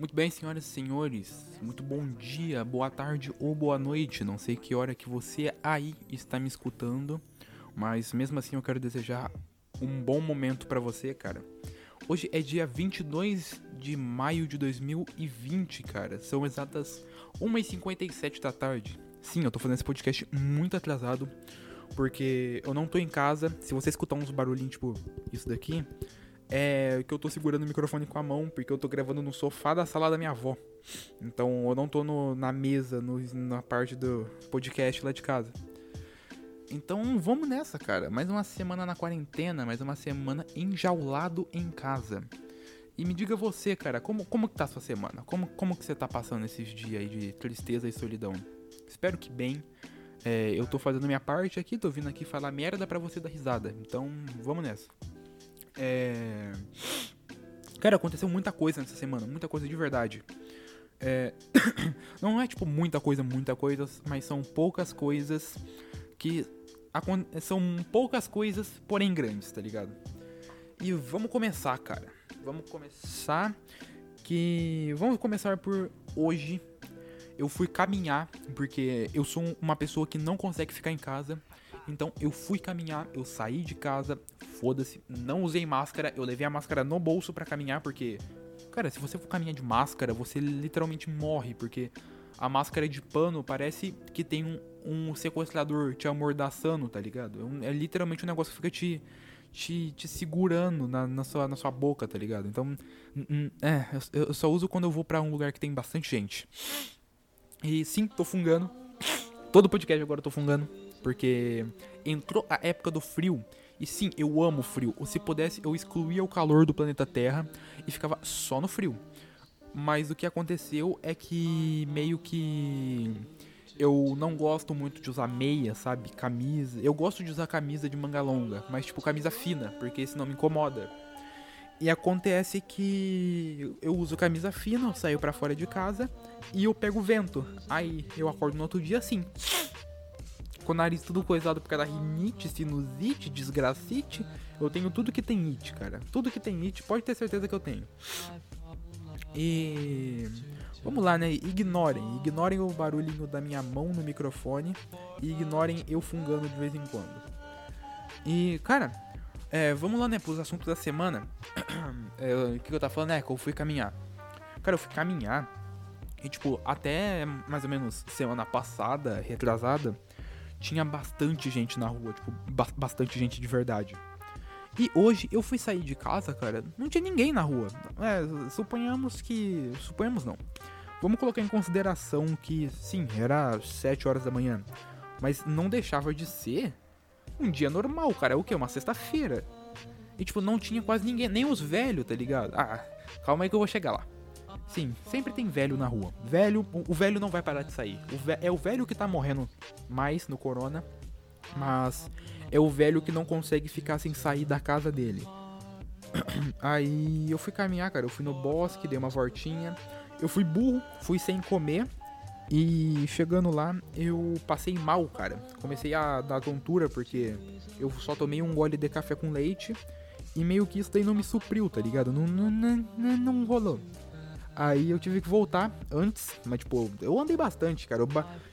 Muito bem, senhoras e senhores, muito bom dia, boa tarde ou boa noite. Não sei que hora que você aí está me escutando, mas mesmo assim eu quero desejar um bom momento para você, cara. Hoje é dia 22 de maio de 2020, cara. São exatas 1h57 da tarde. Sim, eu tô fazendo esse podcast muito atrasado, porque eu não tô em casa. Se você escutar uns barulhinhos, tipo isso daqui, é que eu tô segurando o microfone com a mão, porque eu tô gravando no sofá da sala da minha avó. Então eu não tô no, na mesa, no, na parte do podcast lá de casa. Então vamos nessa, cara. Mais uma semana na quarentena, mais uma semana enjaulado em casa. E me diga você, cara, como, como que tá a sua semana? Como, como que você tá passando esses dias aí de tristeza e solidão? Espero que bem. É, eu tô fazendo minha parte aqui, tô vindo aqui falar merda pra você dar risada. Então vamos nessa. É... Cara, aconteceu muita coisa nessa semana, muita coisa de verdade. É... Não é tipo muita coisa, muita coisa, mas são poucas coisas que. São poucas coisas, porém grandes, tá ligado? E vamos começar, cara. Vamos começar. Que. Vamos começar por hoje. Eu fui caminhar, porque eu sou uma pessoa que não consegue ficar em casa. Então eu fui caminhar, eu saí de casa, foda-se, não usei máscara, eu levei a máscara no bolso para caminhar, porque, cara, se você for caminhar de máscara, você literalmente morre, porque a máscara de pano parece que tem um, um sequestrador te amordaçando, tá ligado? É, é, literalmente um negócio que fica te, te, te segurando na, na, sua, na sua boca, tá ligado? Então, é, eu, eu só uso quando eu vou para um lugar que tem bastante gente. E sim, tô fungando. Todo podcast agora eu tô fungando. Porque entrou a época do frio. E sim, eu amo frio. Se pudesse, eu excluía o calor do planeta Terra e ficava só no frio. Mas o que aconteceu é que meio que eu não gosto muito de usar meia, sabe? Camisa. Eu gosto de usar camisa de manga longa, mas tipo camisa fina, porque senão me incomoda. E acontece que eu uso camisa fina, eu saio para fora de casa e eu pego vento. Aí eu acordo no outro dia assim com o nariz tudo coisado por causa da rinite, sinusite, desgracite. Eu tenho tudo que tem it, cara. Tudo que tem it, pode ter certeza que eu tenho. E. Vamos lá, né? Ignorem. Ignorem o barulhinho da minha mão no microfone. E ignorem eu fungando de vez em quando. E, cara, é, vamos lá, né? Pros assuntos da semana. É, o que eu tava falando é que eu fui caminhar. Cara, eu fui caminhar. E, tipo, até mais ou menos semana passada, retrasada, tinha bastante gente na rua, tipo, ba bastante gente de verdade. E hoje eu fui sair de casa, cara, não tinha ninguém na rua. É, suponhamos que. Suponhamos não. Vamos colocar em consideração que, sim, era 7 horas da manhã. Mas não deixava de ser um dia normal, cara. É o que? Uma sexta-feira. E, tipo, não tinha quase ninguém, nem os velhos, tá ligado? Ah, calma aí que eu vou chegar lá. Sim, sempre tem velho na rua. Velho, o velho não vai parar de sair. O é o velho que tá morrendo mais no corona, mas é o velho que não consegue ficar sem sair da casa dele. Aí eu fui caminhar, cara. Eu fui no bosque, dei uma voltinha. Eu fui burro, fui sem comer. E chegando lá, eu passei mal, cara. Comecei a dar tontura porque eu só tomei um gole de café com leite. E meio que isso daí não me supriu, tá ligado? Não, não, não, não rolou. Aí eu tive que voltar antes, mas tipo, eu andei bastante, cara. Eu,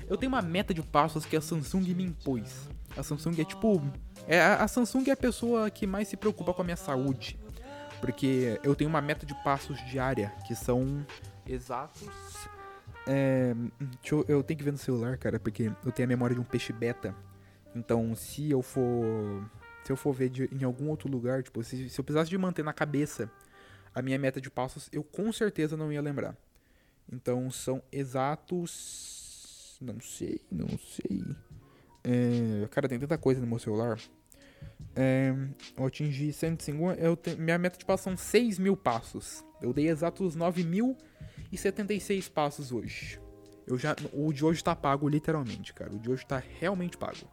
eu tenho uma meta de passos que a Samsung me impôs. A Samsung é tipo. É, a Samsung é a pessoa que mais se preocupa com a minha saúde. Porque eu tenho uma meta de passos diária, que são exatos. É, eu, eu tenho que ver no celular, cara, porque eu tenho a memória de um peixe beta. Então, se eu for. Se eu for ver de, em algum outro lugar, tipo, se, se eu precisasse de manter na cabeça a minha meta de passos eu com certeza não ia lembrar. Então são exatos. Não sei, não sei. É, cara, tem tanta coisa no meu celular. É, eu atingi 150. Eu te, minha meta de passos são 6 mil passos. Eu dei exatos 9.076 passos hoje. Eu já, o de hoje tá pago, literalmente, cara. O de hoje tá realmente pago.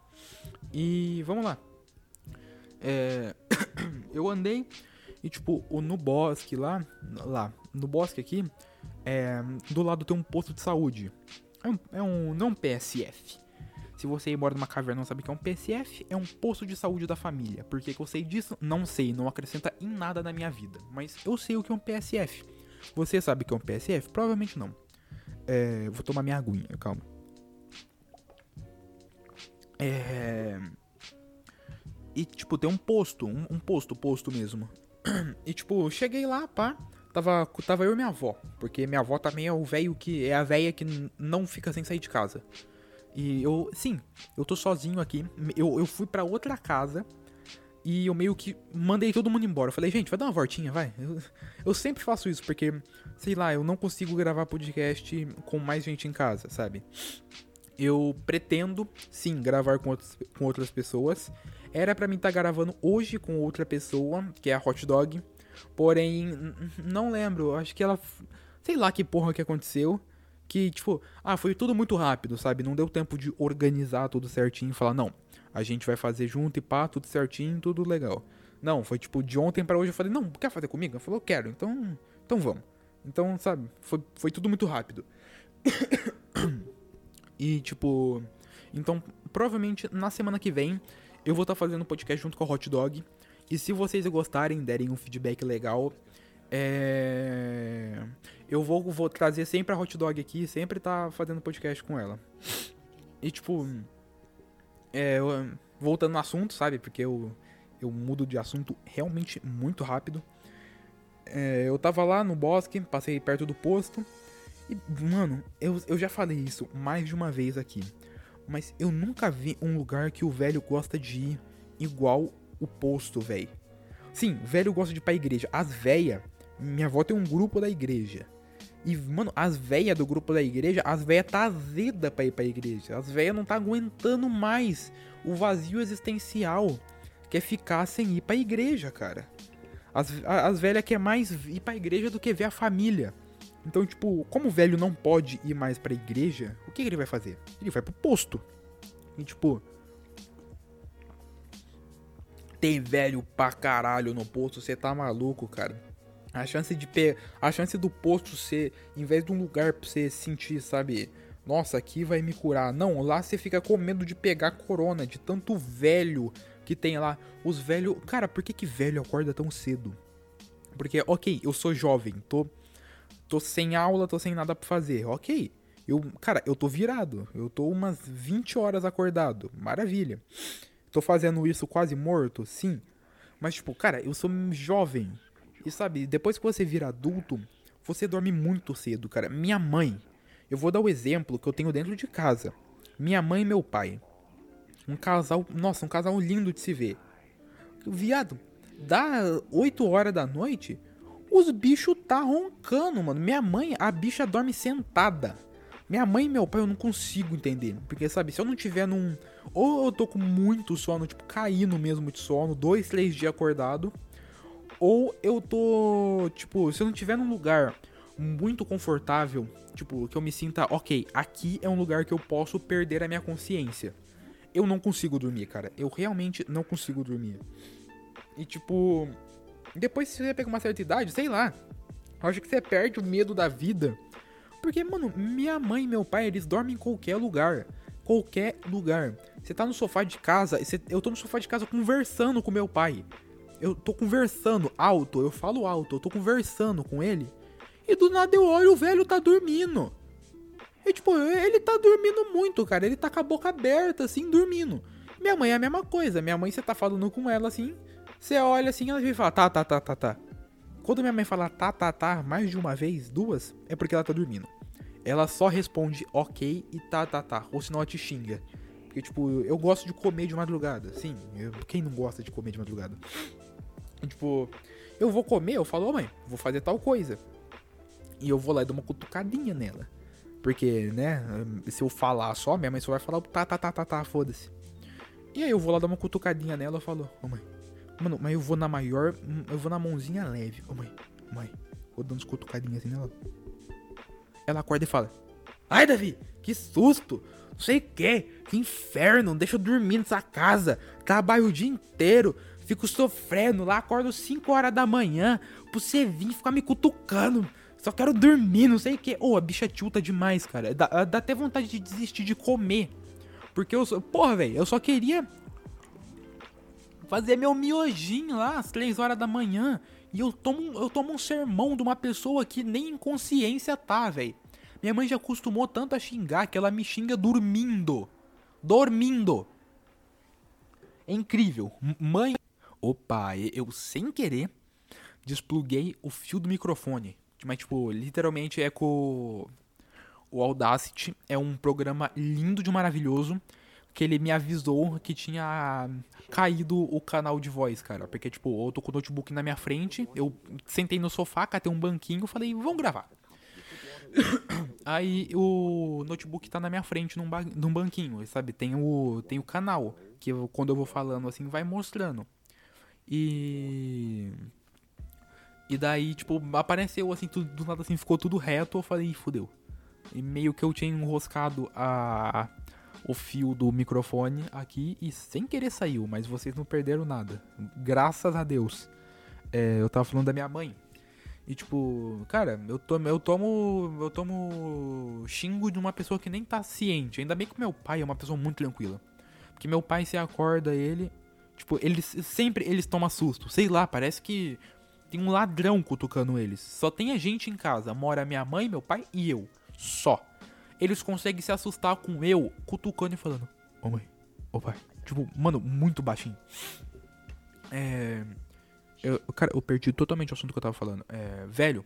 E vamos lá. É, eu andei e tipo, no bosque lá, lá, no bosque aqui, é, do lado tem um posto de saúde. É um, é um não um PSF. Se você mora numa caverna e não sabe o que é um PSF, é um posto de saúde da família. Por que, que eu sei disso? Não sei, não acrescenta em nada na minha vida. Mas eu sei o que é um PSF. Você sabe que é um PSF? Provavelmente não. É, vou tomar minha aguinha, calma. É. E, tipo, tem um posto, um, um posto, posto mesmo. E, tipo, cheguei lá, pá. Tava, tava eu e minha avó. Porque minha avó também é o velho que. É a velha que não fica sem sair de casa. E eu, sim, eu tô sozinho aqui. Eu, eu fui para outra casa e eu meio que mandei todo mundo embora. Eu falei, gente, vai dar uma voltinha, vai. Eu, eu sempre faço isso, porque, sei lá, eu não consigo gravar podcast com mais gente em casa, sabe? Eu pretendo, sim, gravar com, com outras pessoas. Era para mim estar tá gravando hoje com outra pessoa, que é a Hot Dog. Porém, não lembro. Acho que ela. Sei lá que porra que aconteceu. Que, tipo, ah, foi tudo muito rápido, sabe? Não deu tempo de organizar tudo certinho e falar, não, a gente vai fazer junto e pá, tudo certinho, tudo legal. Não, foi tipo de ontem para hoje eu falei, não, quer fazer comigo? Ela falou, quero, então, então vamos. Então, sabe, foi, foi tudo muito rápido. e tipo, então provavelmente na semana que vem eu vou estar tá fazendo podcast junto com a Hot Dog. E se vocês gostarem, derem um feedback legal, é... eu vou, vou trazer sempre a Hot Dog aqui, sempre tá fazendo podcast com ela. E tipo, é, voltando no assunto, sabe? Porque eu, eu mudo de assunto realmente muito rápido. É, eu tava lá no bosque, passei perto do posto. E, mano, eu, eu já falei isso mais de uma vez aqui. Mas eu nunca vi um lugar que o velho gosta de ir igual o posto, velho. Sim, velho gosta de ir pra igreja. As véia, minha avó tem um grupo da igreja. E, mano, as velhas do grupo da igreja, as velhas tá azeda pra ir pra igreja. As velhas não tá aguentando mais o vazio existencial que é ficar sem ir pra igreja, cara. As, as velhas quer mais ir pra igreja do que ver a família. Então, tipo, como o velho não pode ir mais pra igreja, o que ele vai fazer? Ele vai pro posto. E, tipo. Tem velho pra caralho no posto, você tá maluco, cara. A chance de a chance do posto ser, em vez de um lugar pra você sentir, sabe? Nossa, aqui vai me curar. Não, lá você fica com medo de pegar corona, de tanto velho que tem lá. Os velhos. Cara, por que, que velho acorda tão cedo? Porque, ok, eu sou jovem, tô. Tô sem aula, tô sem nada pra fazer. Ok. Eu, cara, eu tô virado. Eu tô umas 20 horas acordado. Maravilha. Tô fazendo isso quase morto? Sim. Mas, tipo, cara, eu sou jovem. E sabe, depois que você vira adulto, você dorme muito cedo, cara. Minha mãe, eu vou dar o exemplo que eu tenho dentro de casa. Minha mãe e meu pai. Um casal, nossa, um casal lindo de se ver. Viado, dá 8 horas da noite, os bichos tá roncando, mano. Minha mãe, a bicha dorme sentada. Minha mãe e meu pai eu não consigo entender. Porque, sabe, se eu não tiver num. Ou eu tô com muito sono, tipo, caindo mesmo de sono, dois, três dias acordado. Ou eu tô, tipo, se eu não tiver num lugar muito confortável, tipo, que eu me sinta, ok, aqui é um lugar que eu posso perder a minha consciência. Eu não consigo dormir, cara. Eu realmente não consigo dormir. E tipo, depois se você pega uma certa idade, sei lá, acho que você perde o medo da vida. Porque, mano, minha mãe e meu pai, eles dormem em qualquer lugar. Qualquer lugar. Você tá no sofá de casa, eu tô no sofá de casa conversando com meu pai eu tô conversando alto, eu falo alto, eu tô conversando com ele. E do nada eu olho o velho tá dormindo. E tipo, ele tá dormindo muito, cara. Ele tá com a boca aberta, assim, dormindo. Minha mãe é a mesma coisa. Minha mãe, você tá falando com ela assim, você olha assim, ela vem falar, tá, tá, tá, tá, tá. Quando minha mãe fala tá, tá, tá, mais de uma vez, duas, é porque ela tá dormindo. Ela só responde ok e tá, tá, tá. Ou senão ela te xinga. Porque, tipo, eu gosto de comer de madrugada. Sim, eu, quem não gosta de comer de madrugada? Tipo, eu vou comer, eu falo, oh, mãe, vou fazer tal coisa. E eu vou lá e dou uma cutucadinha nela. Porque, né, se eu falar só, minha mãe só vai falar tá, tá, tá, tá, tá, foda-se. E aí eu vou lá dar uma cutucadinha nela e falo, oh, mãe, mano, mas eu vou na maior, eu vou na mãozinha leve. Ô mãe, mãe, vou dando uns cutucadinhas assim nela. Ela acorda e fala, ai Davi, que susto, não sei o que, que inferno, deixa eu dormir nessa casa, trabalho o dia inteiro, Fico sofrendo lá, acordo 5 horas da manhã pra você vir ficar me cutucando. Só quero dormir, não sei o que. Ô, oh, a bicha tilta demais, cara. Dá, dá até vontade de desistir de comer. Porque eu. Porra, velho, eu só queria fazer meu miojinho lá às 3 horas da manhã. E eu tomo, eu tomo um sermão de uma pessoa que nem em consciência tá, velho. Minha mãe já acostumou tanto a xingar que ela me xinga dormindo. Dormindo. É incrível. Mãe. Opa, eu sem querer despluguei o fio do microfone. Mas, tipo, literalmente é com. O Audacity é um programa lindo de maravilhoso. Que ele me avisou que tinha caído o canal de voz, cara. Porque, tipo, eu tô com o notebook na minha frente. Eu sentei no sofá, catei um banquinho. Falei, vamos gravar. Aí o notebook tá na minha frente num, ba num banquinho, sabe? Tem o, tem o canal, que eu, quando eu vou falando assim, vai mostrando. E. E daí, tipo, apareceu assim, tudo, do nada assim, ficou tudo reto. Eu falei, fudeu. E meio que eu tinha enroscado a, o fio do microfone aqui e sem querer saiu, mas vocês não perderam nada. Graças a Deus. É, eu tava falando da minha mãe. E tipo, cara, eu tomo, eu tomo. Eu tomo xingo de uma pessoa que nem tá ciente. Ainda bem que meu pai é uma pessoa muito tranquila. Porque meu pai se acorda ele. Tipo, eles sempre eles tomam susto. Sei lá, parece que tem um ladrão cutucando eles. Só tem a gente em casa. Mora minha mãe, meu pai e eu. Só. Eles conseguem se assustar com eu cutucando e falando: Ô mãe, ô pai. Tipo, mano, muito baixinho. É. Eu, cara, eu perdi totalmente o assunto que eu tava falando. É, velho.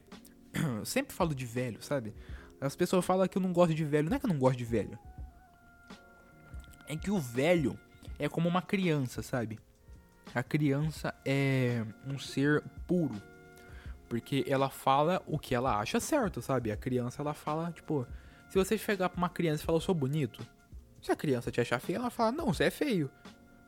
Eu sempre falo de velho, sabe? As pessoas falam que eu não gosto de velho. Não é que eu não gosto de velho. É que o velho é como uma criança, sabe? A criança é um ser puro. Porque ela fala o que ela acha certo, sabe? A criança ela fala, tipo, se você chegar pra uma criança e falar eu sou bonito, se a criança te achar feio, ela fala, não, você é feio.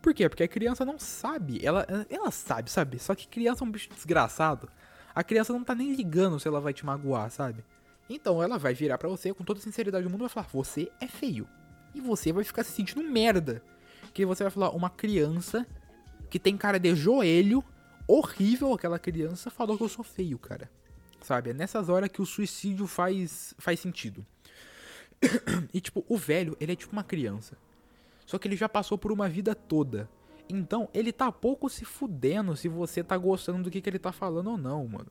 Por quê? Porque a criança não sabe. Ela, ela sabe, sabe? Só que criança é um bicho desgraçado. A criança não tá nem ligando se ela vai te magoar, sabe? Então ela vai virar para você com toda a sinceridade do mundo e vai falar: Você é feio. E você vai ficar se sentindo merda. Que você vai falar: Uma criança que tem cara de joelho, horrível aquela criança, falou que eu sou feio, cara. Sabe? É nessas horas que o suicídio faz, faz sentido. e tipo, o velho, ele é tipo uma criança. Só que ele já passou por uma vida toda. Então, ele tá pouco se fudendo se você tá gostando do que, que ele tá falando ou não, mano.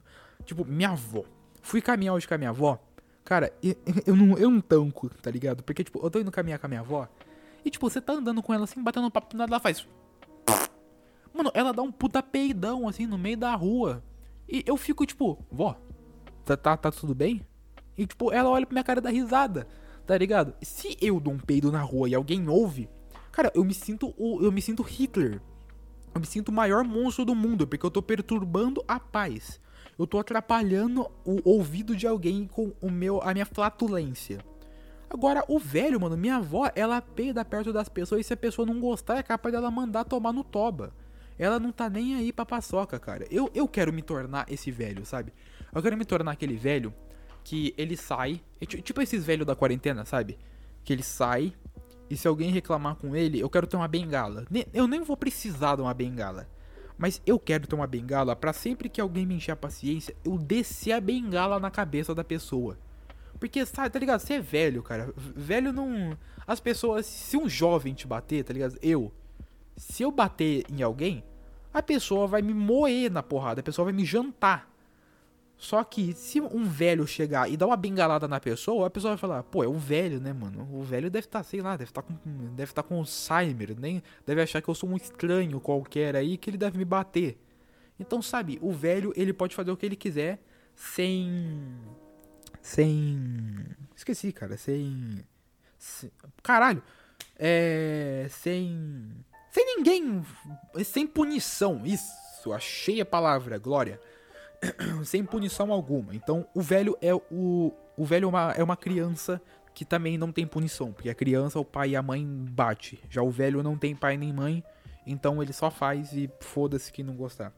Tipo, minha avó. Fui caminhar hoje com a minha avó. Cara, eu, eu, não, eu não tanco, tá ligado? Porque, tipo, eu tô indo caminhar com a minha avó. E, tipo, você tá andando com ela assim, batendo papo, nada, ela faz. Mano, ela dá um puta peidão, assim, no meio da rua. E eu fico, tipo, vó, tá, tá, tá tudo bem? E, tipo, ela olha pra minha cara da risada, tá ligado? Se eu dou um peido na rua e alguém ouve, Cara, eu me sinto eu me sinto Hitler. Eu me sinto o maior monstro do mundo, porque eu tô perturbando a paz. Eu tô atrapalhando o ouvido de alguém com o meu a minha flatulência. Agora, o velho, mano, minha avó, ela peida perto das pessoas e se a pessoa não gostar, é capaz dela mandar tomar no toba. Ela não tá nem aí pra paçoca, cara. Eu, eu quero me tornar esse velho, sabe? Eu quero me tornar aquele velho que ele sai. Tipo esses velhos da quarentena, sabe? Que ele sai, e se alguém reclamar com ele, eu quero ter uma bengala. Eu nem vou precisar de uma bengala. Mas eu quero ter uma bengala para sempre que alguém me encher a paciência, eu descer a bengala na cabeça da pessoa. Porque, sabe, tá ligado? Você é velho, cara. Velho não. As pessoas. Se um jovem te bater, tá ligado? Eu. Se eu bater em alguém, a pessoa vai me moer na porrada. A pessoa vai me jantar. Só que se um velho chegar e dar uma bengalada na pessoa, a pessoa vai falar, pô, é um velho, né, mano? O velho deve estar, tá, sei lá, deve estar tá com. Deve estar tá com Alzheimer, nem. Deve achar que eu sou um estranho qualquer aí que ele deve me bater. Então, sabe, o velho, ele pode fazer o que ele quiser sem. Sem. Esqueci, cara, sem. sem caralho! É. Sem. Sem ninguém. Sem punição. Isso, achei a palavra, glória. sem punição alguma. Então, o velho é o o velho é uma, é uma criança que também não tem punição, porque a criança, o pai e a mãe bate. Já o velho não tem pai nem mãe, então ele só faz e foda-se quem não gostar.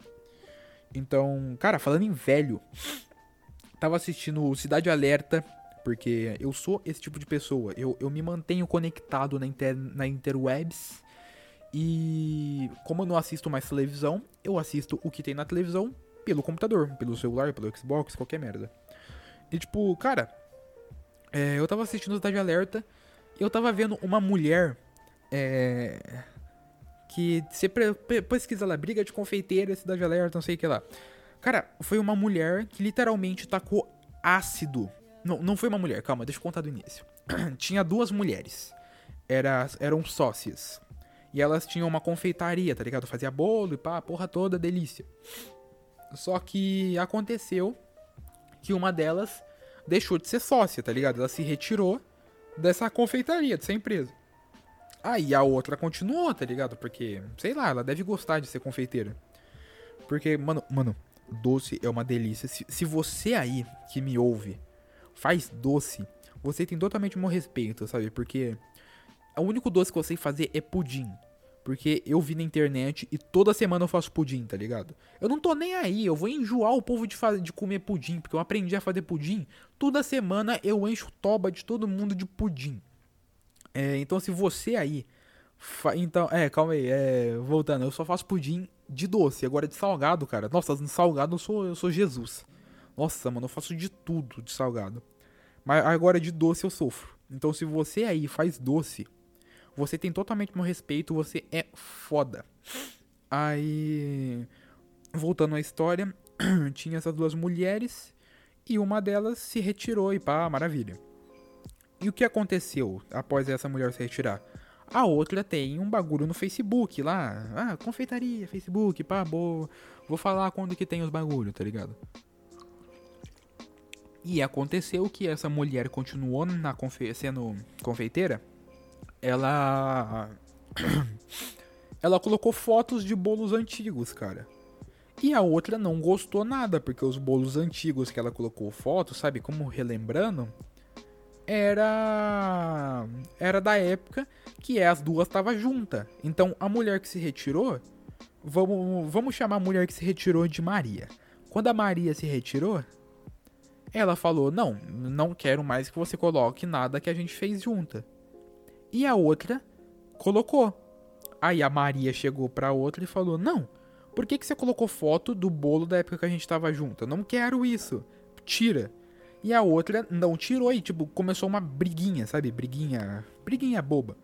Então, cara, falando em velho, tava assistindo Cidade Alerta, porque eu sou esse tipo de pessoa. Eu, eu me mantenho conectado na, inter, na interwebs. E como eu não assisto mais televisão, eu assisto o que tem na televisão pelo computador, pelo celular, pelo Xbox, qualquer merda. E tipo, cara, é, eu tava assistindo Cidade Alerta e eu tava vendo uma mulher é, que você pesquisa lá, briga de confeiteira, Cidade Alerta, não sei o que lá. Cara, foi uma mulher que literalmente tacou ácido. Não, não foi uma mulher, calma, deixa eu contar do início. Tinha duas mulheres. Era, eram sócias. E elas tinham uma confeitaria, tá ligado? Fazia bolo e pá, porra toda, delícia. Só que aconteceu que uma delas deixou de ser sócia, tá ligado? Ela se retirou dessa confeitaria, dessa empresa. Aí a outra continuou, tá ligado? Porque, sei lá, ela deve gostar de ser confeiteira. Porque, mano, mano, doce é uma delícia. Se, se você aí que me ouve faz doce, você tem totalmente o meu respeito, sabe? Porque o único doce que eu sei fazer é pudim. Porque eu vi na internet e toda semana eu faço pudim, tá ligado? Eu não tô nem aí, eu vou enjoar o povo de, de comer pudim, porque eu aprendi a fazer pudim. Toda semana eu encho toba de todo mundo de pudim. É, então se você aí. Então, é, calma aí, é, voltando, eu só faço pudim de doce, agora de salgado, cara. Nossa, de salgado eu sou, eu sou Jesus. Nossa, mano, eu faço de tudo de salgado. Mas agora de doce eu sofro. Então se você aí faz doce você tem totalmente meu respeito, você é foda. Aí, voltando à história, tinha essas duas mulheres e uma delas se retirou e pá, maravilha. E o que aconteceu após essa mulher se retirar? A outra tem um bagulho no Facebook lá. Ah, confeitaria, Facebook, pá, boa. Vou falar quando que tem os bagulhos, tá ligado? E aconteceu que essa mulher continuou na confe sendo confeiteira ela. ela colocou fotos de bolos antigos, cara. E a outra não gostou nada, porque os bolos antigos que ela colocou foto, sabe, como relembrando, era era da época que as duas estavam juntas. Então a mulher que se retirou, vamos, vamos chamar a mulher que se retirou de Maria. Quando a Maria se retirou, ela falou: "Não, não quero mais que você coloque nada que a gente fez junta". E a outra colocou. Aí a Maria chegou pra outra e falou: Não, por que, que você colocou foto do bolo da época que a gente tava junto? Eu não quero isso. Tira. E a outra não tirou e, tipo, começou uma briguinha, sabe? Briguinha. Briguinha boba.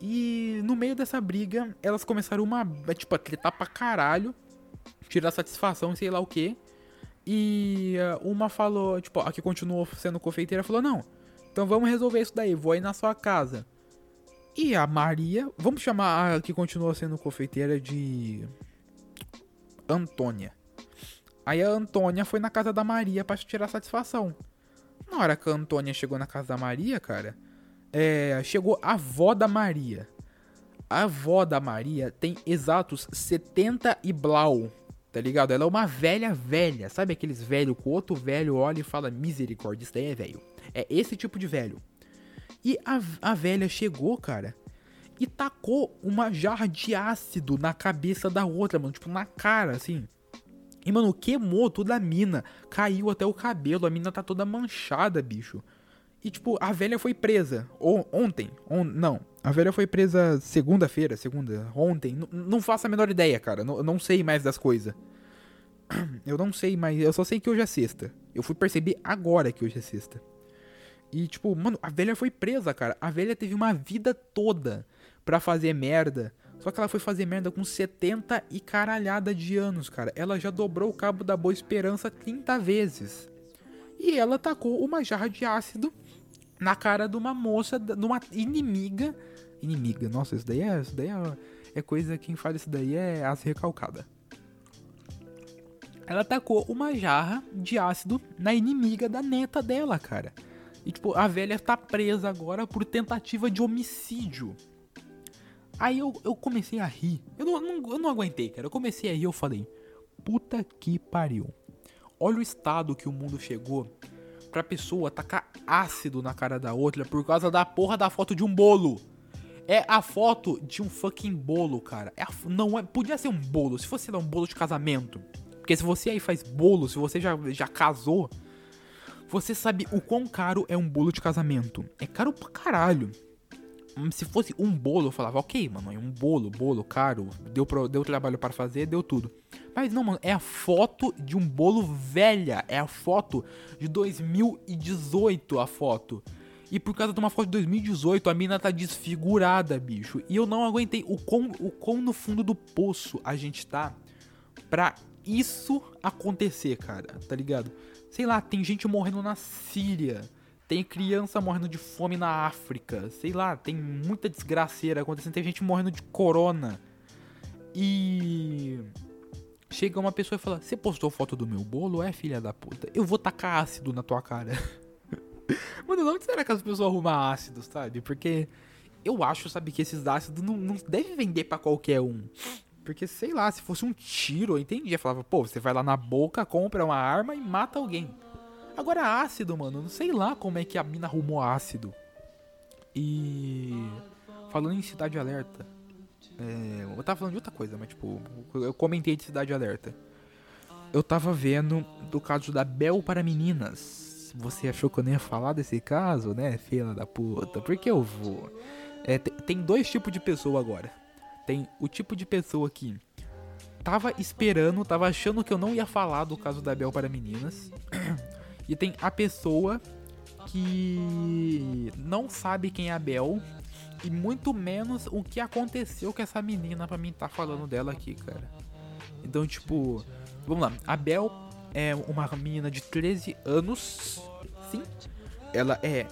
E no meio dessa briga, elas começaram uma. Tipo, a tretar pra caralho. Tirar satisfação, sei lá o que. E uh, uma falou, tipo, a que continuou sendo confeiteira falou: Não, então vamos resolver isso daí. Vou aí na sua casa. E a Maria, vamos chamar a que continua sendo confeiteira de Antônia. Aí a Antônia foi na casa da Maria para tirar satisfação. Na hora que a Antônia chegou na casa da Maria, cara, é, chegou a avó da Maria. A avó da Maria tem exatos 70 e blau, tá ligado? Ela é uma velha velha, sabe aqueles velho o outro velho olha e fala misericórdia, isso daí é velho. É esse tipo de velho. E a, a velha chegou, cara, e tacou uma jarra de ácido na cabeça da outra, mano. Tipo, na cara, assim. E, mano, queimou toda a mina. Caiu até o cabelo. A mina tá toda manchada, bicho. E, tipo, a velha foi presa. Ou, ontem. On, não. A velha foi presa segunda-feira, segunda. Ontem. N não faço a menor ideia, cara. N não sei mais das coisas. Eu não sei mais. Eu só sei que hoje é sexta. Eu fui perceber agora que hoje é sexta. E, tipo, mano, a velha foi presa, cara. A velha teve uma vida toda pra fazer merda. Só que ela foi fazer merda com 70 e caralhada de anos, cara. Ela já dobrou o cabo da Boa Esperança 30 vezes. E ela tacou uma jarra de ácido na cara de uma moça, de uma inimiga. Inimiga, nossa, isso daí é, isso daí é, é coisa, quem fala isso daí é as recalcada. Ela tacou uma jarra de ácido na inimiga da neta dela, cara. E, tipo, a velha tá presa agora por tentativa de homicídio. Aí eu, eu comecei a rir. Eu não, não, eu não aguentei, cara. Eu comecei a rir eu falei: Puta que pariu. Olha o estado que o mundo chegou pra pessoa tacar ácido na cara da outra por causa da porra da foto de um bolo. É a foto de um fucking bolo, cara. É a, não é, podia ser um bolo, se fosse lá, um bolo de casamento. Porque se você aí faz bolo, se você já, já casou, você sabe o quão caro é um bolo de casamento? É caro pra caralho. Se fosse um bolo, eu falava, ok, é um bolo, bolo caro, deu, pro, deu trabalho para fazer, deu tudo. Mas não, mano, é a foto de um bolo velha. É a foto de 2018, a foto. E por causa de uma foto de 2018, a mina tá desfigurada, bicho. E eu não aguentei o quão, o quão no fundo do poço a gente tá pra isso acontecer, cara, tá ligado? Sei lá, tem gente morrendo na Síria. Tem criança morrendo de fome na África. Sei lá, tem muita desgraceira acontecendo. Tem gente morrendo de corona. E. Chega uma pessoa e fala: Você postou foto do meu bolo? É, filha da puta. Eu vou tacar ácido na tua cara. Mano, onde será que as pessoas arrumam ácido, sabe? Porque eu acho, sabe, que esses ácidos não, não devem vender para qualquer um. Porque, sei lá, se fosse um tiro, eu entendia. Falava, pô, você vai lá na boca, compra uma arma e mata alguém. Agora, ácido, mano, não sei lá como é que a mina arrumou ácido. E. Falando em Cidade Alerta. É, eu tava falando de outra coisa, mas tipo, eu comentei de Cidade Alerta. Eu tava vendo do caso da Bel para meninas. Você achou que eu nem ia falar desse caso, né, filha da puta? Por que eu vou? É, tem dois tipos de pessoa agora. Tem o tipo de pessoa que tava esperando, tava achando que eu não ia falar do caso da Bel para meninas. e tem a pessoa que não sabe quem é a Bel e muito menos o que aconteceu com essa menina para mim tá falando dela aqui, cara. Então, tipo, vamos lá. A Bel é uma menina de 13 anos. Sim. Ela é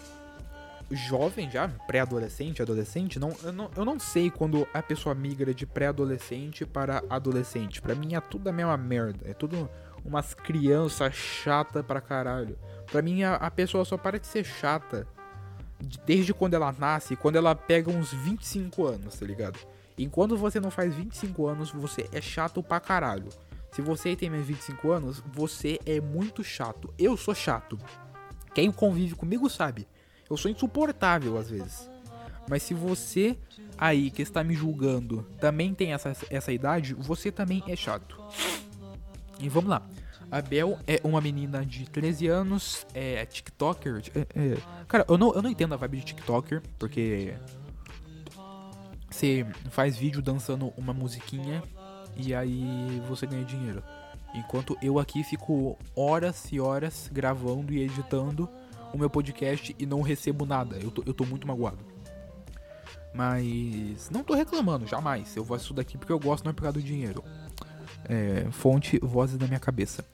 jovem já, pré-adolescente, adolescente, não eu, não, eu não sei quando a pessoa migra de pré-adolescente para adolescente. Para mim é tudo a mesma merda. É tudo umas crianças chata pra caralho. Pra mim a, a pessoa só para de ser chata desde quando ela nasce, quando ela pega uns 25 anos, tá ligado? Enquanto você não faz 25 anos, você é chato pra caralho. Se você tem mais 25 anos, você é muito chato. Eu sou chato. Quem convive comigo sabe. Eu sou insuportável às vezes. Mas se você aí que está me julgando também tem essa, essa idade, você também é chato. E vamos lá. A Bel é uma menina de 13 anos, é TikToker. É, é. Cara, eu não, eu não entendo a vibe de TikToker, porque você faz vídeo dançando uma musiquinha e aí você ganha dinheiro. Enquanto eu aqui fico horas e horas gravando e editando o meu podcast e não recebo nada. Eu tô, eu tô muito magoado. Mas não tô reclamando, jamais. Eu faço isso daqui porque eu gosto, não é por causa do dinheiro. É, fonte, vozes da minha cabeça.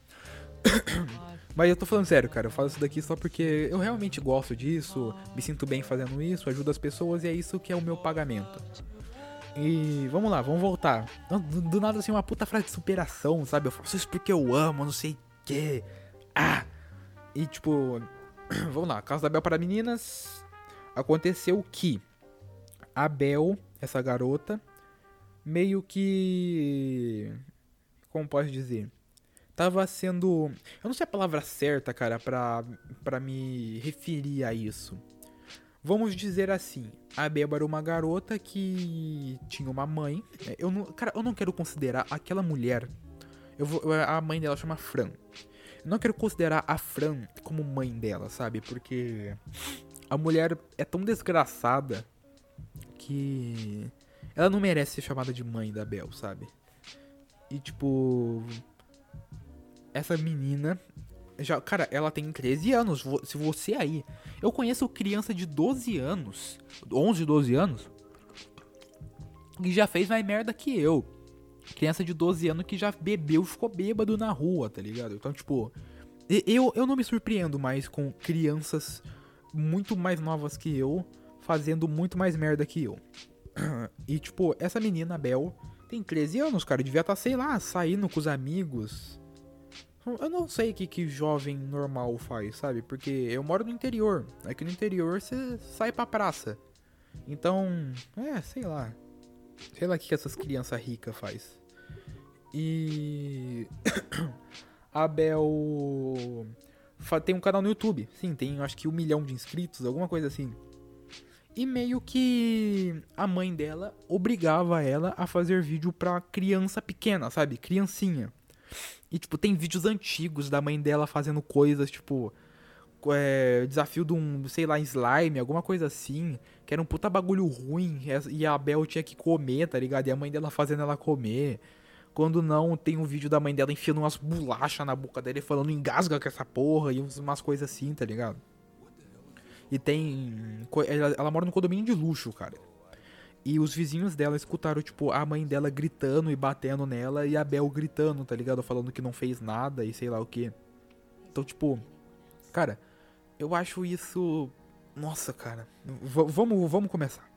Mas eu tô falando sério, cara. Eu faço isso daqui só porque eu realmente gosto disso, me sinto bem fazendo isso, ajudo as pessoas e é isso que é o meu pagamento. E vamos lá, vamos voltar. Do, do nada assim, uma puta frase de superação, sabe? Eu faço isso porque eu amo, não sei o quê. Ah! E tipo, Vamos lá, caso da Bel para meninas. Aconteceu que a Bel, essa garota, meio que. Como posso dizer? Tava sendo. Eu não sei a palavra certa, cara, pra, pra me referir a isso. Vamos dizer assim, a Bel era uma garota que tinha uma mãe. Eu não, cara, eu não quero considerar aquela mulher. Eu vou, a mãe dela chama Fran não quero considerar a Fran como mãe dela, sabe? Porque a mulher é tão desgraçada que ela não merece ser chamada de mãe da Bel, sabe? E tipo, essa menina já, cara, ela tem 13 anos. Se você aí, eu conheço criança de 12 anos, 11, 12 anos, que já fez mais merda que eu criança de 12 anos que já bebeu e ficou bêbado na rua, tá ligado? Então, tipo, eu, eu não me surpreendo mais com crianças muito mais novas que eu fazendo muito mais merda que eu. E, tipo, essa menina, Bel, tem 13 anos, cara. Devia estar, tá, sei lá, saindo com os amigos. Eu não sei o que, que jovem normal faz, sabe? Porque eu moro no interior. Aqui no interior você sai pra praça. Então, é, sei lá. Sei lá o que, essas crianças ricas faz. E. a Bel tem um canal no YouTube. Sim, tem acho que um milhão de inscritos, alguma coisa assim. E meio que a mãe dela obrigava ela a fazer vídeo pra criança pequena, sabe? Criancinha. E, tipo, tem vídeos antigos da mãe dela fazendo coisas, tipo. É, desafio de um, sei lá, slime, alguma coisa assim. Que era um puta bagulho ruim. E a Bel tinha que comer, tá ligado? E a mãe dela fazendo ela comer. Quando não, tem um vídeo da mãe dela enfiando umas bolachas na boca dela e falando engasga com essa porra e umas coisas assim, tá ligado? E tem. Ela, ela mora num condomínio de luxo, cara. E os vizinhos dela escutaram, tipo, a mãe dela gritando e batendo nela e a Bel gritando, tá ligado? Falando que não fez nada e sei lá o que. Então, tipo, cara, eu acho isso. Nossa, cara. V vamos, vamos começar.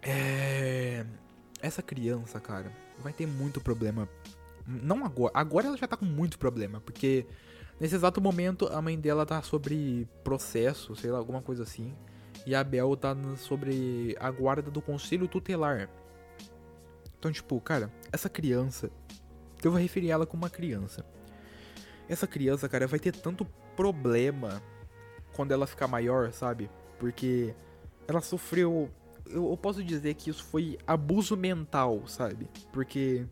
É. Essa criança, cara, vai ter muito problema. Não agora. Agora ela já tá com muito problema, porque nesse exato momento a mãe dela tá sobre processo, sei lá, alguma coisa assim. E a Bel tá sobre a guarda do conselho tutelar. Então, tipo, cara, essa criança. Eu vou referir ela como uma criança. Essa criança, cara, vai ter tanto problema quando ela ficar maior, sabe? Porque ela sofreu. Eu, eu posso dizer que isso foi abuso mental, sabe? Porque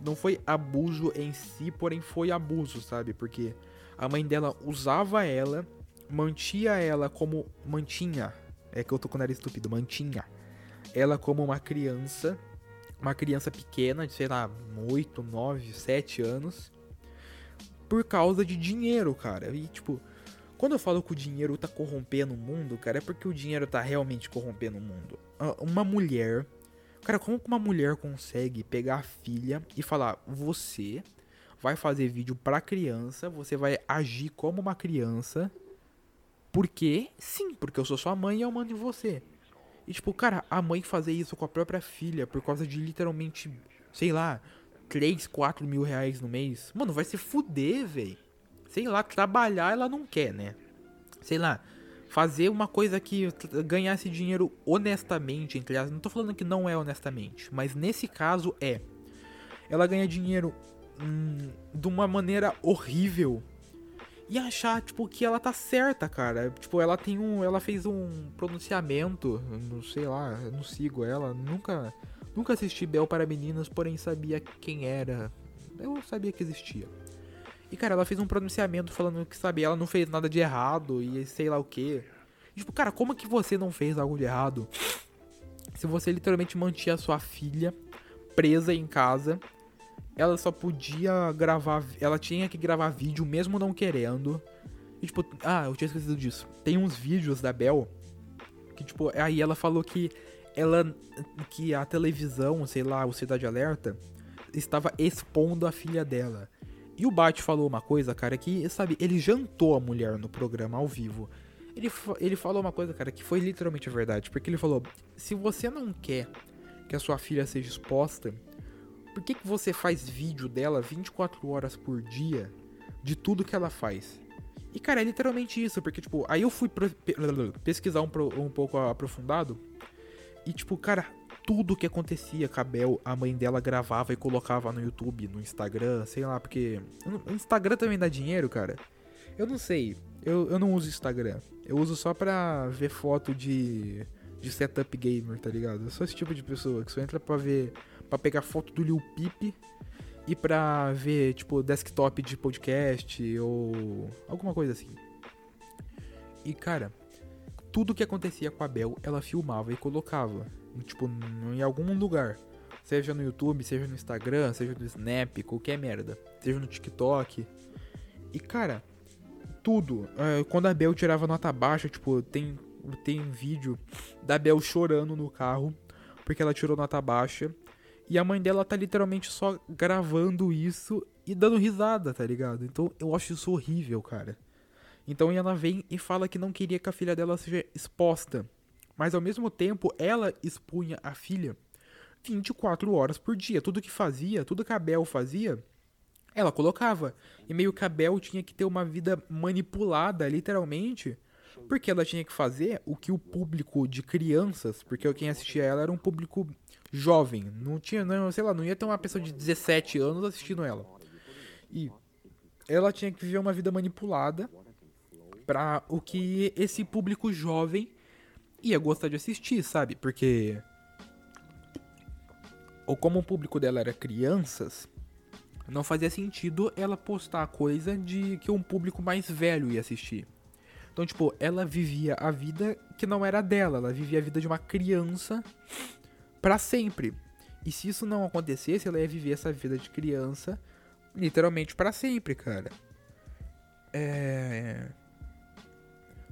não foi abuso em si, porém foi abuso, sabe? Porque a mãe dela usava ela, mantinha ela como. Mantinha. É que eu tô com o nariz estúpido, mantinha. Ela como uma criança. Uma criança pequena, de sei lá, 8, 9, 7 anos por causa de dinheiro, cara. E tipo, quando eu falo que o dinheiro tá corrompendo o mundo, cara, é porque o dinheiro tá realmente corrompendo o mundo. Ah, uma mulher. Cara, como que uma mulher consegue pegar a filha e falar: Você vai fazer vídeo pra criança, você vai agir como uma criança. Porque, sim, porque eu sou sua mãe e eu mando em você. E tipo, cara, a mãe fazer isso com a própria filha por causa de literalmente, sei lá, 3, 4 mil reais no mês. Mano, vai se fuder, velho. Sei lá, trabalhar ela não quer, né? Sei lá, fazer uma coisa que ganhasse dinheiro honestamente, entre as. Não tô falando que não é honestamente, mas nesse caso é. Ela ganha dinheiro hum, de uma maneira horrível. E achar, tipo, que ela tá certa, cara. Tipo, ela tem um. Ela fez um pronunciamento. Não sei lá, não sigo ela. Nunca Nunca assisti Bel para meninas, porém sabia quem era. Eu sabia que existia. E cara, ela fez um pronunciamento falando que, sabe, ela não fez nada de errado e sei lá o que. Tipo, cara, como que você não fez algo de errado? Se você literalmente mantinha a sua filha presa em casa, ela só podia gravar. Ela tinha que gravar vídeo mesmo não querendo. E tipo, ah, eu tinha esquecido disso. Tem uns vídeos da Bel que, tipo, aí ela falou que ela que a televisão, sei lá, o Cidade Alerta estava expondo a filha dela. E o Bart falou uma coisa, cara, que, sabe, ele jantou a mulher no programa ao vivo. Ele, ele falou uma coisa, cara, que foi literalmente a verdade. Porque ele falou: se você não quer que a sua filha seja exposta, por que, que você faz vídeo dela 24 horas por dia de tudo que ela faz? E, cara, é literalmente isso, porque, tipo, aí eu fui pesquisar um, um pouco aprofundado e tipo, cara, tudo que acontecia com a Bel, a mãe dela gravava e colocava no YouTube, no Instagram, sei lá, porque. O Instagram também dá dinheiro, cara. Eu não sei. Eu, eu não uso Instagram. Eu uso só pra ver foto de. de setup gamer, tá ligado? Eu sou esse tipo de pessoa que só entra pra ver. pra pegar foto do Lil Peep e pra ver, tipo, desktop de podcast ou. alguma coisa assim. E cara, tudo que acontecia com a Bel, ela filmava e colocava. Tipo, em algum lugar. Seja no YouTube, seja no Instagram, seja no Snap, qualquer merda. Seja no TikTok. E cara, tudo. É, quando a Bel tirava nota baixa, tipo, tem, tem vídeo da Bel chorando no carro porque ela tirou nota baixa. E a mãe dela tá literalmente só gravando isso e dando risada, tá ligado? Então eu acho isso horrível, cara. Então ela vem e fala que não queria que a filha dela seja exposta. Mas ao mesmo tempo, ela expunha a filha 24 horas por dia. Tudo que fazia, tudo que a Bel fazia, ela colocava. E meio que a Bel tinha que ter uma vida manipulada, literalmente. Porque ela tinha que fazer o que o público de crianças, porque quem assistia ela era um público jovem. Não tinha, não, sei lá, não ia ter uma pessoa de 17 anos assistindo ela. E ela tinha que viver uma vida manipulada para o que esse público jovem ia gostar de assistir, sabe? Porque ou como o público dela era crianças, não fazia sentido ela postar coisa de que um público mais velho ia assistir. Então, tipo, ela vivia a vida que não era dela, ela vivia a vida de uma criança para sempre. E se isso não acontecesse, ela ia viver essa vida de criança literalmente para sempre, cara. É.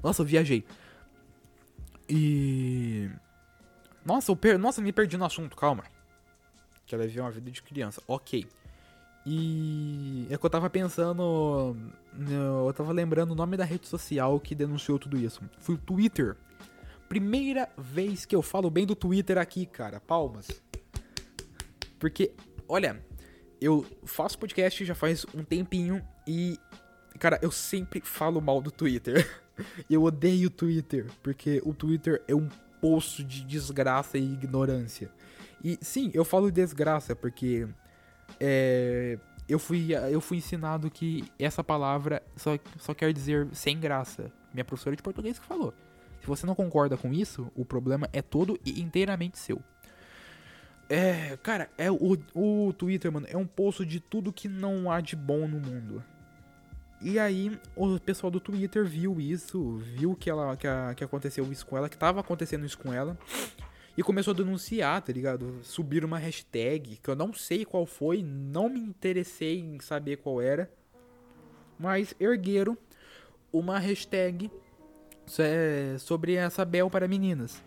Nossa, eu viajei. E. Nossa, eu per... Nossa, me perdi no assunto, calma. Que ela viveu uma vida de criança. Ok. E é que eu tava pensando. Eu tava lembrando o nome da rede social que denunciou tudo isso. Foi o Twitter. Primeira vez que eu falo bem do Twitter aqui, cara. Palmas. Porque, olha, eu faço podcast já faz um tempinho e, cara, eu sempre falo mal do Twitter. eu odeio o Twitter, porque o Twitter é um poço de desgraça e ignorância. E sim, eu falo desgraça porque é, eu, fui, eu fui ensinado que essa palavra só, só quer dizer sem graça. Minha professora de português que falou. Se você não concorda com isso, o problema é todo e inteiramente seu. É, cara, é o, o Twitter, mano, é um poço de tudo que não há de bom no mundo. E aí, o pessoal do Twitter viu isso, viu que, ela, que, a, que aconteceu isso com ela, que tava acontecendo isso com ela, e começou a denunciar, tá ligado? Subir uma hashtag, que eu não sei qual foi, não me interessei em saber qual era, mas ergueram uma hashtag sobre essa Bel para meninas.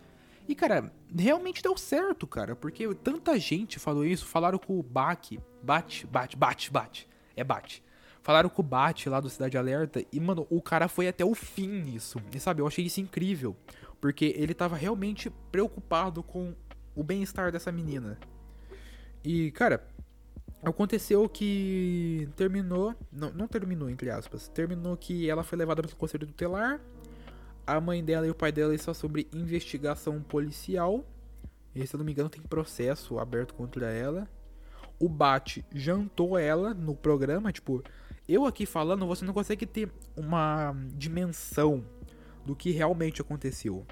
E, cara, realmente deu certo, cara. Porque tanta gente falou isso. Falaram com o Bate. Bate, bate, bate, bate. É bate. Falaram com o Bate lá do Cidade Alerta. E, mano, o cara foi até o fim nisso. E, sabe, eu achei isso incrível. Porque ele tava realmente preocupado com o bem-estar dessa menina. E, cara, aconteceu que terminou. Não, não terminou, entre aspas. Terminou que ela foi levada pelo conselho tutelar a mãe dela e o pai dela estão sobre investigação policial. E, se eu não me engano, tem processo aberto contra ela. O Bate jantou ela no programa. Tipo, eu aqui falando, você não consegue ter uma dimensão do que realmente aconteceu.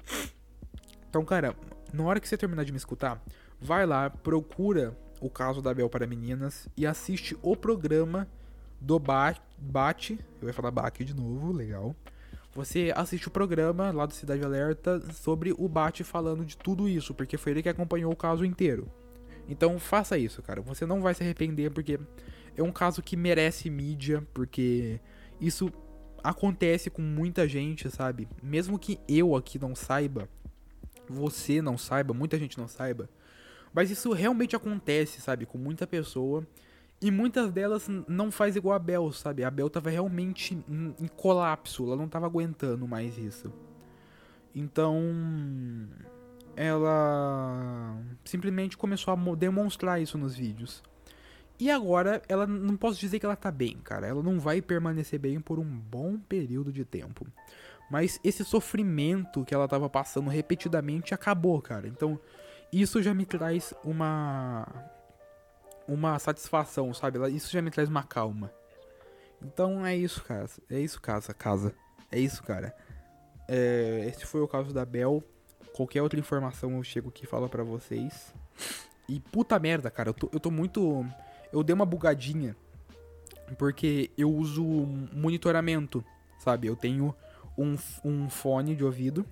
Então, cara, na hora que você terminar de me escutar, vai lá, procura o caso da Bel para meninas e assiste o programa do Bate. Eu ia falar Bate de novo, legal você assiste o programa lá do Cidade Alerta sobre o Bate falando de tudo isso, porque foi ele que acompanhou o caso inteiro. Então faça isso, cara. Você não vai se arrepender, porque é um caso que merece mídia, porque isso acontece com muita gente, sabe? Mesmo que eu aqui não saiba, você não saiba, muita gente não saiba, mas isso realmente acontece, sabe? Com muita pessoa. E muitas delas não faz igual a Bel, sabe? A Bel tava realmente em, colapso, ela não tava aguentando mais isso. Então, ela simplesmente começou a demonstrar isso nos vídeos. E agora, ela não posso dizer que ela tá bem, cara. Ela não vai permanecer bem por um bom período de tempo. Mas esse sofrimento que ela tava passando repetidamente acabou, cara. Então, isso já me traz uma uma satisfação, sabe? Isso já me traz uma calma. Então é isso, cara. É isso, casa, casa. É isso, cara. É, esse foi o caso da Bel. Qualquer outra informação eu chego aqui e falo pra vocês. E puta merda, cara. Eu tô, eu tô muito. Eu dei uma bugadinha. Porque eu uso monitoramento, sabe? Eu tenho um, um fone de ouvido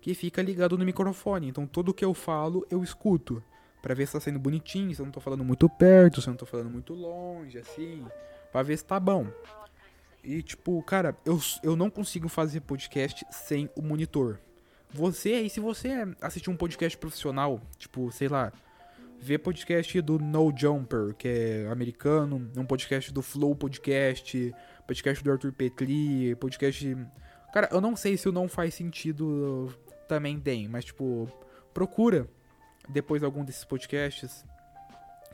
que fica ligado no microfone. Então tudo que eu falo eu escuto para ver se tá saindo bonitinho, se eu não tô falando muito perto, se eu não tô falando muito longe, assim, para ver se tá bom. E tipo, cara, eu, eu não consigo fazer podcast sem o monitor. Você aí, se você assistir um podcast profissional, tipo, sei lá, ver podcast do No Jumper, que é americano, um podcast do Flow Podcast, podcast do Arthur Petri, podcast. Cara, eu não sei se o não faz sentido também tem, mas tipo, procura depois de algum desses podcasts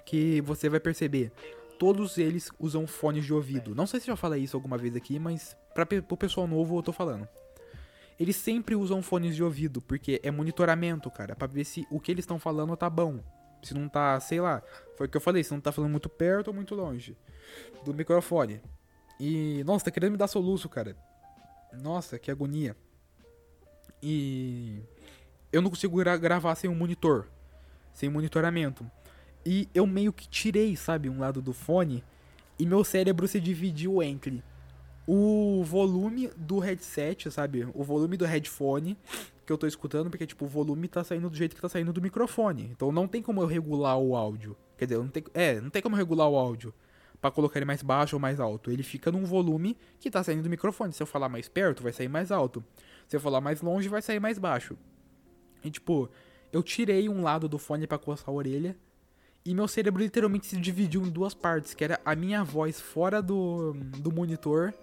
que você vai perceber. Todos eles usam fones de ouvido. Não sei se já falei isso alguma vez aqui, mas para o pessoal novo eu tô falando. Eles sempre usam fones de ouvido, porque é monitoramento, cara, para ver se o que eles estão falando tá bom. Se não tá, sei lá, foi o que eu falei, se não tá falando muito perto ou muito longe do microfone. E, nossa, tá querendo me dar soluço, cara. Nossa, que agonia. E eu não consigo gra gravar sem um monitor sem monitoramento. E eu meio que tirei, sabe, um lado do fone e meu cérebro se dividiu entre o volume do headset, sabe? O volume do headphone que eu tô escutando, porque tipo, o volume tá saindo do jeito que tá saindo do microfone. Então não tem como eu regular o áudio. Quer dizer, não tem, é, não tem como regular o áudio para colocar ele mais baixo ou mais alto. Ele fica num volume que tá saindo do microfone. Se eu falar mais perto, vai sair mais alto. Se eu falar mais longe, vai sair mais baixo. E tipo, eu tirei um lado do fone para coçar a orelha e meu cérebro literalmente se dividiu em duas partes, que era a minha voz fora do, do monitor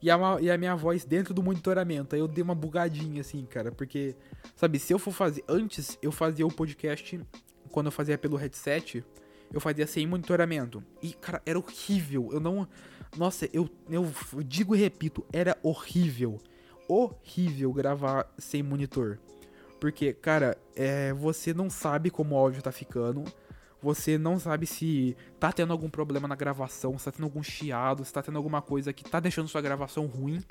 e a, e a minha voz dentro do monitoramento. Aí eu dei uma bugadinha assim, cara, porque, sabe, se eu for fazer. Antes eu fazia o podcast, quando eu fazia pelo headset, eu fazia sem monitoramento. E, cara, era horrível. Eu não. Nossa, eu, eu digo e repito, era horrível. Horrível gravar sem monitor. Porque, cara, é, você não sabe como o áudio tá ficando. Você não sabe se tá tendo algum problema na gravação, se tá tendo algum chiado, se tá tendo alguma coisa que tá deixando sua gravação ruim.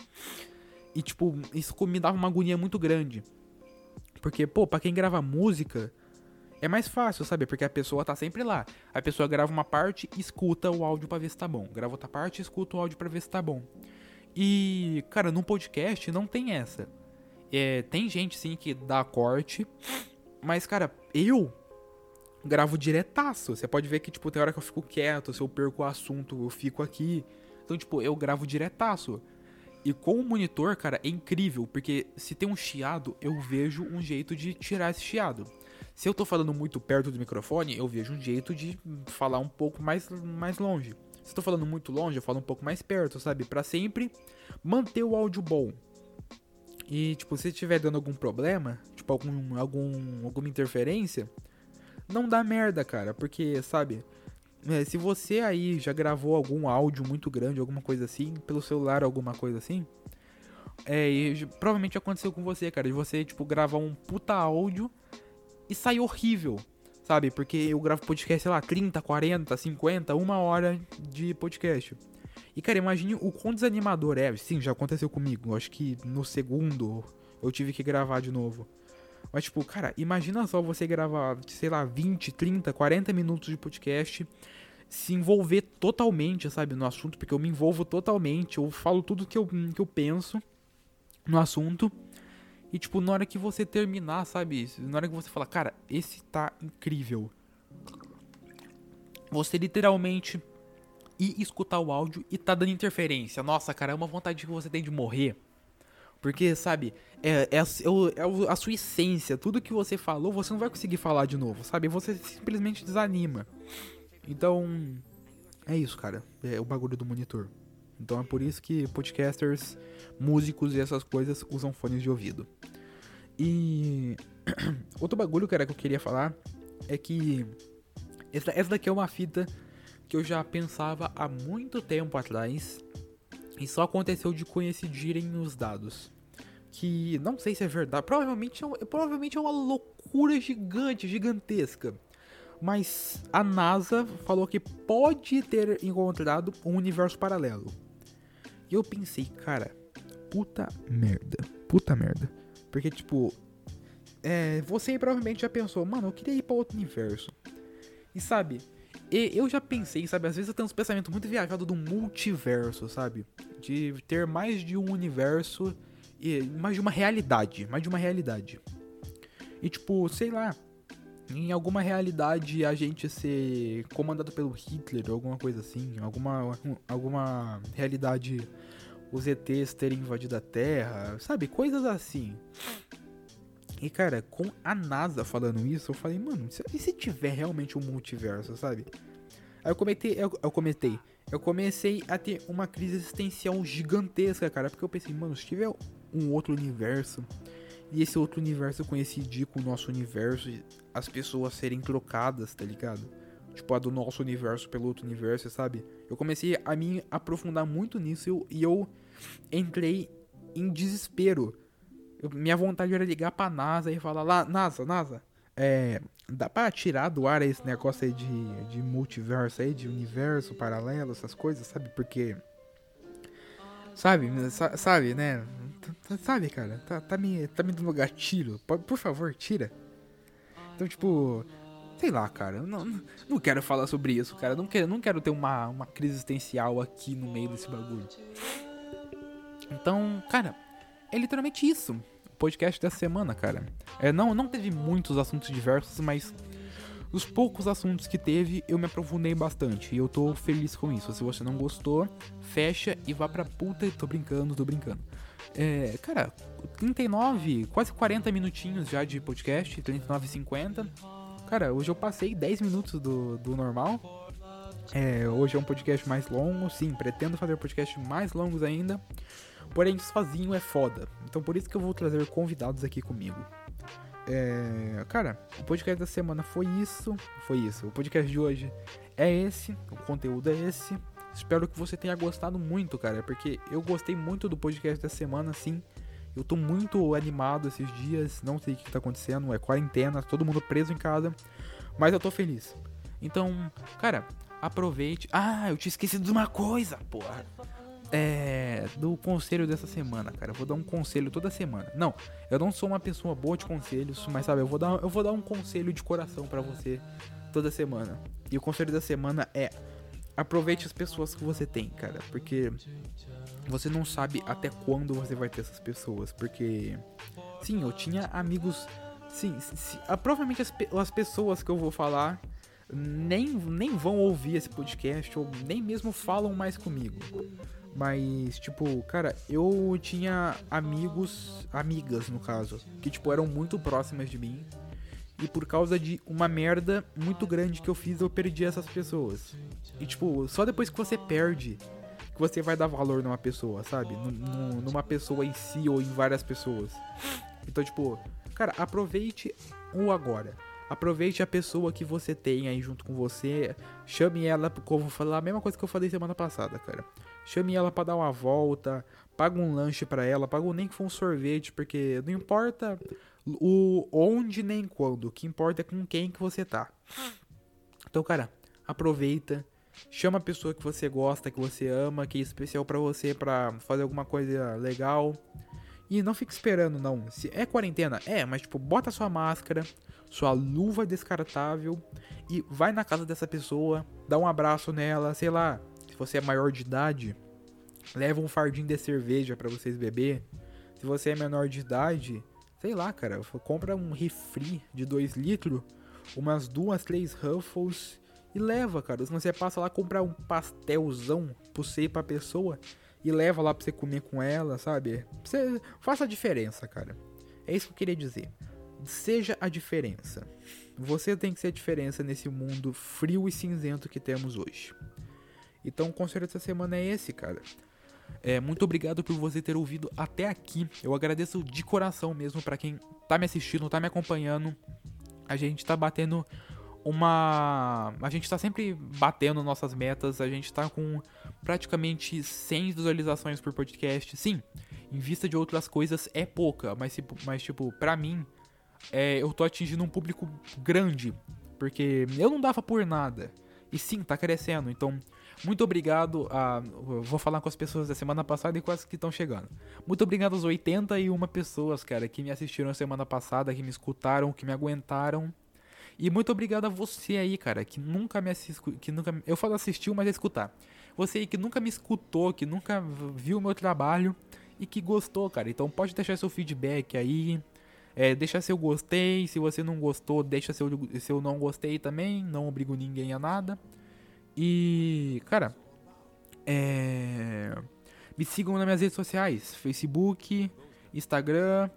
E, tipo, isso me dava uma agonia muito grande. Porque, pô, pra quem grava música, é mais fácil, sabe? Porque a pessoa tá sempre lá. A pessoa grava uma parte, escuta o áudio para ver se tá bom. Grava outra parte, escuta o áudio para ver se tá bom. E, cara, num podcast não tem essa. É, tem gente sim que dá corte, mas, cara, eu gravo diretaço. Você pode ver que, tipo, tem hora que eu fico quieto, se eu perco o assunto, eu fico aqui. Então, tipo, eu gravo diretaço. E com o monitor, cara, é incrível, porque se tem um chiado, eu vejo um jeito de tirar esse chiado. Se eu tô falando muito perto do microfone, eu vejo um jeito de falar um pouco mais, mais longe. Se eu tô falando muito longe, eu falo um pouco mais perto, sabe? Para sempre manter o áudio bom. E, tipo, se estiver dando algum problema, tipo, algum, algum, alguma interferência, não dá merda, cara. Porque, sabe, é, se você aí já gravou algum áudio muito grande, alguma coisa assim, pelo celular, alguma coisa assim, é, provavelmente aconteceu com você, cara, de você, tipo, gravar um puta áudio e sai horrível, sabe? Porque eu gravo podcast, sei lá, 30, 40, 50, uma hora de podcast. E, cara, imagine o quão desanimador é. Sim, já aconteceu comigo. Acho que no segundo eu tive que gravar de novo. Mas, tipo, cara, imagina só você gravar, sei lá, 20, 30, 40 minutos de podcast, se envolver totalmente, sabe, no assunto, porque eu me envolvo totalmente, eu falo tudo que eu, que eu penso no assunto. E, tipo, na hora que você terminar, sabe? Na hora que você fala, cara, esse tá incrível. Você literalmente ir escutar o áudio e tá dando interferência. Nossa, cara, é uma vontade que você tem de morrer. Porque, sabe, é, é, a, é a sua essência. Tudo que você falou, você não vai conseguir falar de novo, sabe? Você simplesmente desanima. Então, é isso, cara. É o bagulho do monitor. Então é por isso que podcasters, músicos e essas coisas usam fones de ouvido. E outro bagulho, cara, que eu queria falar é que essa, essa daqui é uma fita que eu já pensava há muito tempo atrás e só aconteceu de coincidirem os dados. Que não sei se é verdade, provavelmente é, provavelmente é uma loucura gigante, gigantesca. Mas a NASA falou que pode ter encontrado um universo paralelo. E eu pensei, cara, puta merda. Puta merda. Porque, tipo, é, você provavelmente já pensou, mano, eu queria ir pra outro universo. E sabe, eu já pensei, sabe, às vezes eu tenho uns pensamentos muito viajados do multiverso, sabe? De ter mais de um universo e mais de uma realidade, mais de uma realidade. E tipo, sei lá, em alguma realidade a gente ser comandado pelo Hitler alguma coisa assim, alguma, alguma realidade os ETs terem invadido a Terra, sabe? Coisas assim. E cara, com a NASA falando isso, eu falei, mano, e se tiver realmente um multiverso, sabe? Aí eu comentei, eu, eu comentei, eu comecei a ter uma crise existencial gigantesca, cara, porque eu pensei, mano, se tiver um outro universo, e esse outro universo coincidir com o nosso universo, as pessoas serem trocadas, tá ligado? Tipo, a do nosso universo pelo outro universo, sabe? Eu comecei a me aprofundar muito nisso e eu entrei em desespero. Eu, minha vontade era ligar pra NASA e falar lá, NASA, NASA, é, dá pra tirar do ar esse negócio aí de, de multiverso aí, de universo paralelo, essas coisas, sabe? Porque. Sabe, sabe, né? Sabe, cara, tá, tá, me, tá me dando gatilho. Por favor, tira. Então, tipo, sei lá, cara, não, não quero falar sobre isso, cara. Não quero, não quero ter uma, uma crise existencial aqui no meio desse bagulho. Então, cara, é literalmente isso. O podcast dessa semana, cara. É, não, não teve muitos assuntos diversos, mas Os poucos assuntos que teve, eu me aprofundei bastante. E eu tô feliz com isso. Se você não gostou, fecha e vá pra puta. Tô brincando, tô brincando. É, cara, 39, quase 40 minutinhos já de podcast, 39 50. Cara, hoje eu passei 10 minutos do, do normal. É, hoje é um podcast mais longo, sim, pretendo fazer podcasts mais longos ainda. Porém, sozinho é foda. Então por isso que eu vou trazer convidados aqui comigo. É, cara, o podcast da semana foi isso. Foi isso. O podcast de hoje é esse. O conteúdo é esse. Espero que você tenha gostado muito, cara. Porque eu gostei muito do podcast da semana, sim. Eu tô muito animado esses dias. Não sei o que tá acontecendo. É quarentena, todo mundo preso em casa. Mas eu tô feliz. Então, cara, aproveite. Ah, eu tinha esquecido de uma coisa, porra é, do conselho dessa semana, cara. Eu vou dar um conselho toda semana. Não, eu não sou uma pessoa boa de conselhos, mas sabe, eu vou dar, eu vou dar um conselho de coração para você toda semana. E o conselho da semana é aproveite as pessoas que você tem, cara, porque você não sabe até quando você vai ter essas pessoas, porque sim, eu tinha amigos, sim, sim provavelmente as, as pessoas que eu vou falar nem, nem vão ouvir esse podcast ou nem mesmo falam mais comigo. Mas, tipo, cara, eu tinha amigos, amigas no caso, que, tipo, eram muito próximas de mim. E por causa de uma merda muito grande que eu fiz, eu perdi essas pessoas. E, tipo, só depois que você perde, que você vai dar valor numa pessoa, sabe? N numa pessoa em si ou em várias pessoas. Então, tipo, cara, aproveite o agora. Aproveite a pessoa que você tem aí junto com você. Chame ela, como falar a mesma coisa que eu falei semana passada, cara. Chame ela para dar uma volta, paga um lanche para ela, paga nem que for um sorvete, porque não importa o onde nem quando, o que importa é com quem que você tá. Então, cara, aproveita, chama a pessoa que você gosta, que você ama, que é especial para você para fazer alguma coisa legal. E não fique esperando não. Se é quarentena, é, mas tipo, bota sua máscara, sua luva descartável e vai na casa dessa pessoa, dá um abraço nela, sei lá, se você é maior de idade, leva um fardinho de cerveja para vocês beber. Se você é menor de idade, sei lá, cara, compra um refri de 2 litros, umas duas, três Ruffles e leva, cara. Se você passa lá comprar um pastelzão pro você pra pessoa e leva lá pra você comer com ela, sabe? Você faça a diferença, cara. É isso que eu queria dizer. Seja a diferença. Você tem que ser a diferença nesse mundo frio e cinzento que temos hoje. Então o conselho dessa semana é esse, cara. É, muito obrigado por você ter ouvido até aqui. Eu agradeço de coração mesmo para quem tá me assistindo, tá me acompanhando. A gente tá batendo uma. A gente tá sempre batendo nossas metas. A gente tá com praticamente 100 visualizações por podcast. Sim, em vista de outras coisas é pouca, mas, mas tipo, pra mim, é, eu tô atingindo um público grande. Porque eu não dava por nada. E sim, tá crescendo. Então, muito obrigado a. Vou falar com as pessoas da semana passada e as que estão chegando. Muito obrigado às 81 pessoas, cara, que me assistiram semana passada, que me escutaram, que me aguentaram. E muito obrigado a você aí, cara, que nunca me assistiu. Que nunca, eu falo assistiu, mas é escutar. Você aí que nunca me escutou, que nunca viu o meu trabalho e que gostou, cara. Então pode deixar seu feedback aí. É, deixa seu gostei. Se você não gostou, deixa seu, seu não gostei também. Não obrigo ninguém a nada. E, cara, é... me sigam nas minhas redes sociais: Facebook, Instagram.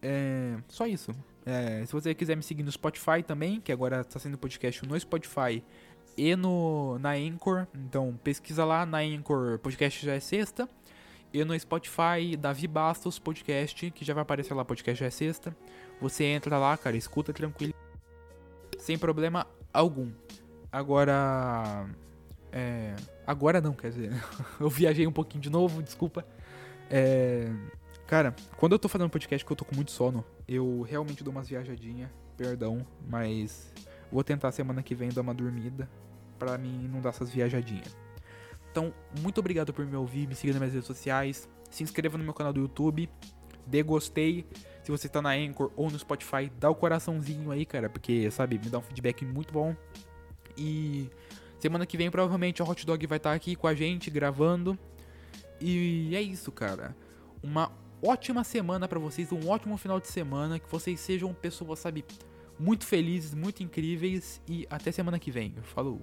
É... Só isso. É... Se você quiser me seguir no Spotify também, que agora está sendo podcast no Spotify e no, na Anchor. Então pesquisa lá na Anchor, podcast já é sexta. E no Spotify, Davi Bastos Podcast, que já vai aparecer lá, podcast já é sexta. Você entra lá, cara, escuta tranquilo. Sem problema algum. Agora. É, agora não, quer dizer. eu viajei um pouquinho de novo, desculpa. É, cara, quando eu tô fazendo podcast que eu tô com muito sono, eu realmente dou umas viajadinhas. Perdão, mas vou tentar semana que vem dar uma dormida. Pra mim não dar essas viajadinhas. Então, muito obrigado por me ouvir. Me siga nas minhas redes sociais. Se inscreva no meu canal do YouTube. Dê gostei. Se você tá na Anchor ou no Spotify, dá o coraçãozinho aí, cara. Porque, sabe, me dá um feedback muito bom. E semana que vem provavelmente o Hot Dog vai estar aqui com a gente gravando. E é isso, cara. Uma ótima semana para vocês, um ótimo final de semana, que vocês sejam pessoas, sabe, muito felizes, muito incríveis e até semana que vem. Falou!